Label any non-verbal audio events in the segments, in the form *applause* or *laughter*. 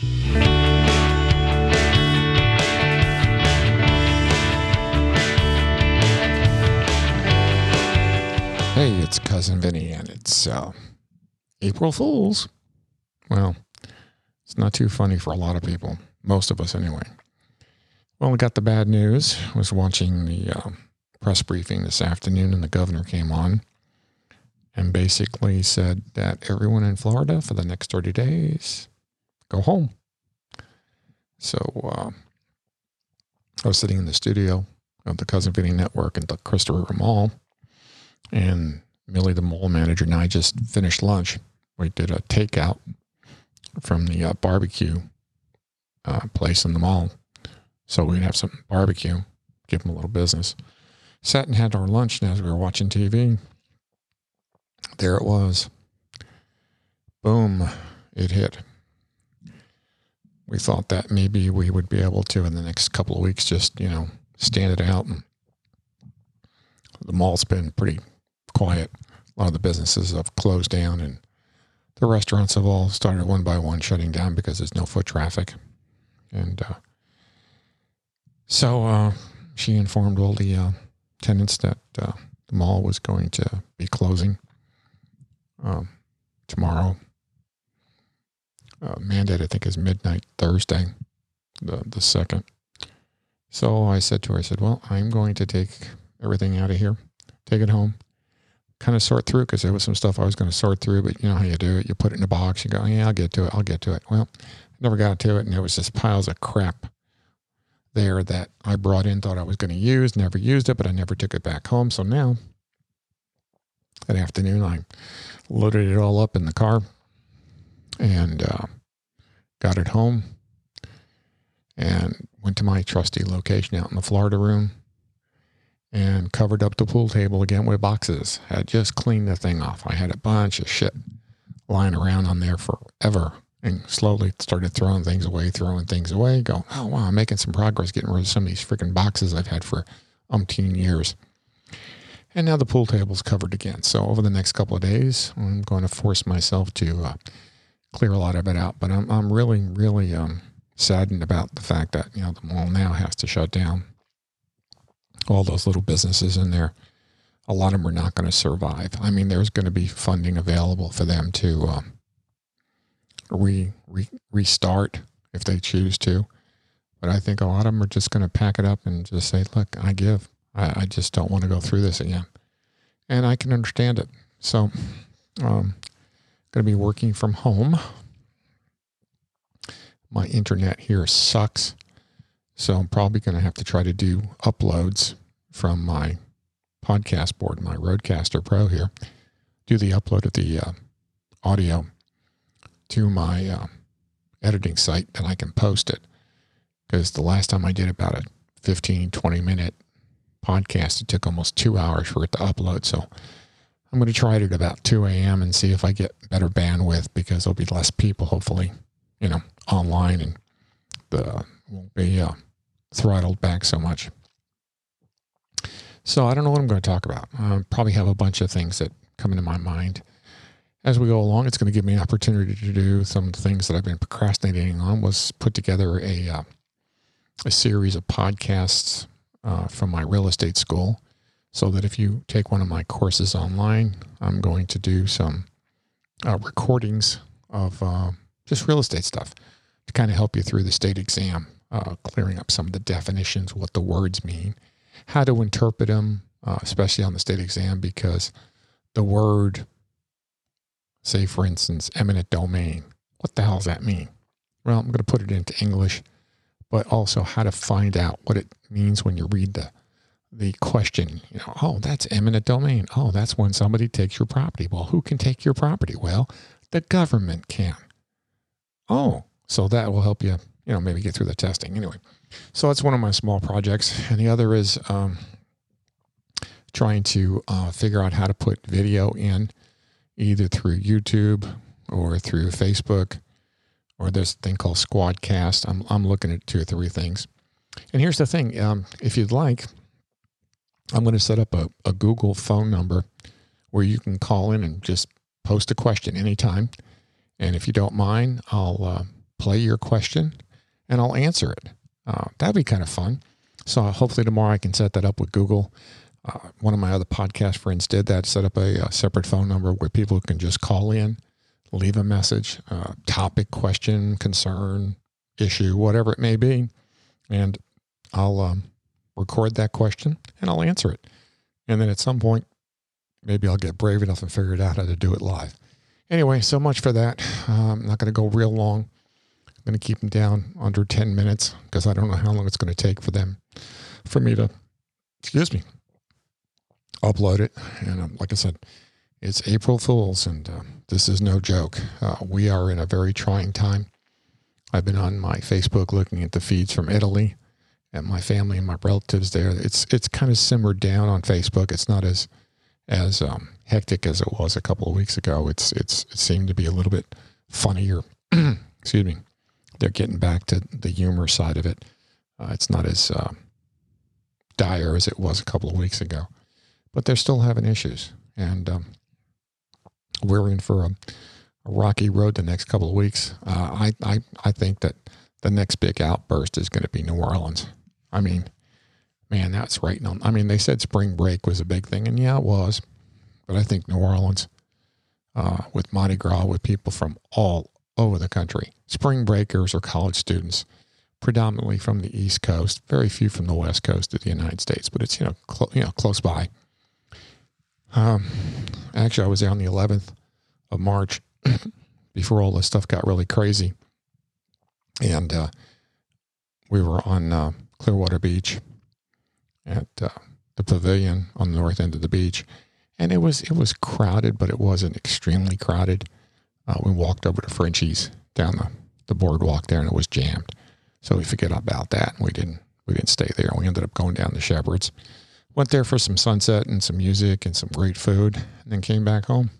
Hey, it's Cousin Vinny, and it's uh, April Fools. Well, it's not too funny for a lot of people, most of us anyway. Well, we got the bad news. I was watching the uh, press briefing this afternoon, and the governor came on and basically said that everyone in Florida for the next 30 days go home. So uh, I was sitting in the studio of the Cousin Vinny Network at the Christopher Mall and Millie, the mall manager, and I just finished lunch. We did a takeout from the uh, barbecue uh, place in the mall. So we'd have some barbecue, give them a little business. Sat and had our lunch, and as we were watching TV, there it was. Boom, it hit. We thought that maybe we would be able to, in the next couple of weeks, just, you know, stand it out. And the mall's been pretty quiet. A lot of the businesses have closed down and the restaurants have all started one by one shutting down because there's no foot traffic. And uh, so uh, she informed all the uh, tenants that uh, the mall was going to be closing um, tomorrow. Uh, mandate, I think, is midnight Thursday, the, the second. So I said to her, I said, Well, I'm going to take everything out of here, take it home, kind of sort through because there was some stuff I was going to sort through, but you know how you do it. You put it in a box, you go, yeah, I'll get to it. I'll get to it. Well, never got to it. And there was just piles of crap there that I brought in, thought I was going to use, never used it, but I never took it back home. So now that afternoon, I loaded it all up in the car and uh, got it home and went to my trusty location out in the Florida room and covered up the pool table again with boxes. Had just cleaned the thing off. I had a bunch of shit lying around on there forever and slowly started throwing things away, throwing things away, going, oh, wow, I'm making some progress getting rid of some of these freaking boxes I've had for umpteen years. And now the pool table's covered again. So over the next couple of days, I'm going to force myself to uh, clear a lot of it out. But I'm, I'm really, really um, saddened about the fact that, you know, the mall now has to shut down all those little businesses in there, a lot of them are not going to survive. I mean, there's going to be funding available for them to um, re, re, restart if they choose to. But I think a lot of them are just going to pack it up and just say, look, I give. I, I just don't want to go through this again. And I can understand it. So, um, going to be working from home. My internet here sucks. So I'm probably going to have to try to do uploads from my podcast board, my Rodecaster Pro here, do the upload of the uh, audio to my uh, editing site, and I can post it. Because the last time I did about a 15, 20 minute podcast, it took almost two hours for it to upload. So I'm going to try it at about 2 a.m. and see if I get better bandwidth because there'll be less people, hopefully, you know, online and the won't be uh, throttled back so much. So I don't know what I'm going to talk about. I probably have a bunch of things that come into my mind as we go along. It's going to give me an opportunity to do some things that I've been procrastinating on. Was put together a uh, a series of podcasts uh, from my real estate school, so that if you take one of my courses online, I'm going to do some uh, recordings of uh, just real estate stuff to kind of help you through the state exam uh, clearing up some of the definitions, what the words mean, how to interpret them, uh, especially on the state exam, because the word, say for instance, eminent domain, what the hell does that mean? Well, I'm going to put it into English, but also how to find out what it means when you read the the question. You know, oh, that's eminent domain. Oh, that's when somebody takes your property. Well, who can take your property? Well, the government can. Oh, so that will help you you know, maybe get through the testing. Anyway, so that's one of my small projects. And the other is um, trying to uh, figure out how to put video in either through YouTube or through Facebook or this thing called Squadcast. I'm, I'm looking at two or three things. And here's the thing um, if you'd like, I'm going to set up a, a Google phone number where you can call in and just post a question anytime. And if you don't mind, I'll uh, play your question and I'll answer it. Uh, that'd be kind of fun. So hopefully tomorrow I can set that up with Google. Uh, one of my other podcast friends did that, set up a, a, separate phone number where people can just call in, leave a message, uh, topic, question, concern, issue, whatever it may be. And I'll um, record that question and I'll answer it. And then at some point, maybe I'll get brave enough and figure it out how to do it live. Anyway, so much for that. Uh, I'm not going to go real long. I'm going to keep them down under 10 minutes because I don't know how long it's going to take for them, for me to, excuse me, upload it. And um, like I said, it's April Fools, and uh, this is no joke. Uh, we are in a very trying time. I've been on my Facebook looking at the feeds from Italy and my family and my relatives there. It's it's kind of simmered down on Facebook. It's not as as um, hectic as it was a couple of weeks ago. It's it's it seemed to be a little bit funnier. *clears throat* Excuse me. They're getting back to the humor side of it. Uh, it's not as uh, dire as it was a couple of weeks ago, but they're still having issues, and um, we're in for a, a, rocky road the next couple of weeks. Uh, I I I think that the next big outburst is going to be New Orleans. I mean, man, that's right on. I mean, they said spring break was a big thing, and yeah, it was. But I think New Orleans, uh, with Mardi Gras, with people from all over the country, spring breakers or college students, predominantly from the East Coast, very few from the West Coast of the United States, but it's you know cl- you know close by. Um, actually, I was there on the 11th of March *clears throat* before all this stuff got really crazy, and uh, we were on uh, Clearwater Beach at uh, the pavilion on the north end of the beach, and it was it was crowded, but it wasn't extremely crowded. Uh, we walked over to Frenchie's down the, the boardwalk there, and it was jammed. So we forget about that, and we didn't we didn't stay there. We ended up going down to Shepherd's, went there for some sunset and some music and some great food, and then came back home.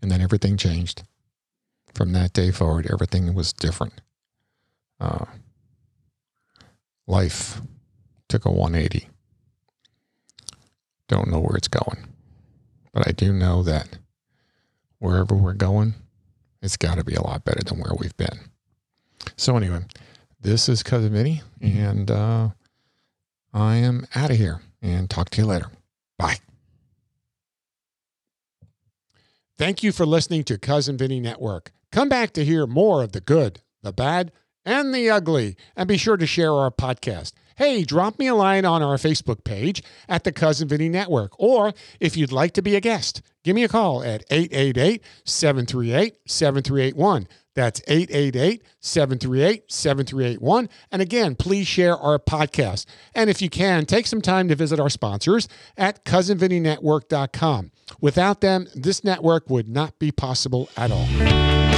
And then everything changed. From that day forward, everything was different. Uh, life took a 180. Don't know where it's going. But I do know that wherever we're going, it's got to be a lot better than where we've been. So, anyway, this is Cousin Vinny, and uh, I am out of here and talk to you later. Bye. Thank you for listening to Cousin Vinny Network. Come back to hear more of the good, the bad, and the ugly, and be sure to share our podcast hey, drop me a line on our Facebook page at the Cousin Vinny Network. Or if you'd like to be a guest, give me a call at 888 738 7381. That's 888 738 7381. And again, please share our podcast. And if you can, take some time to visit our sponsors at cousinvinnynetwork.com. Without them, this network would not be possible at all.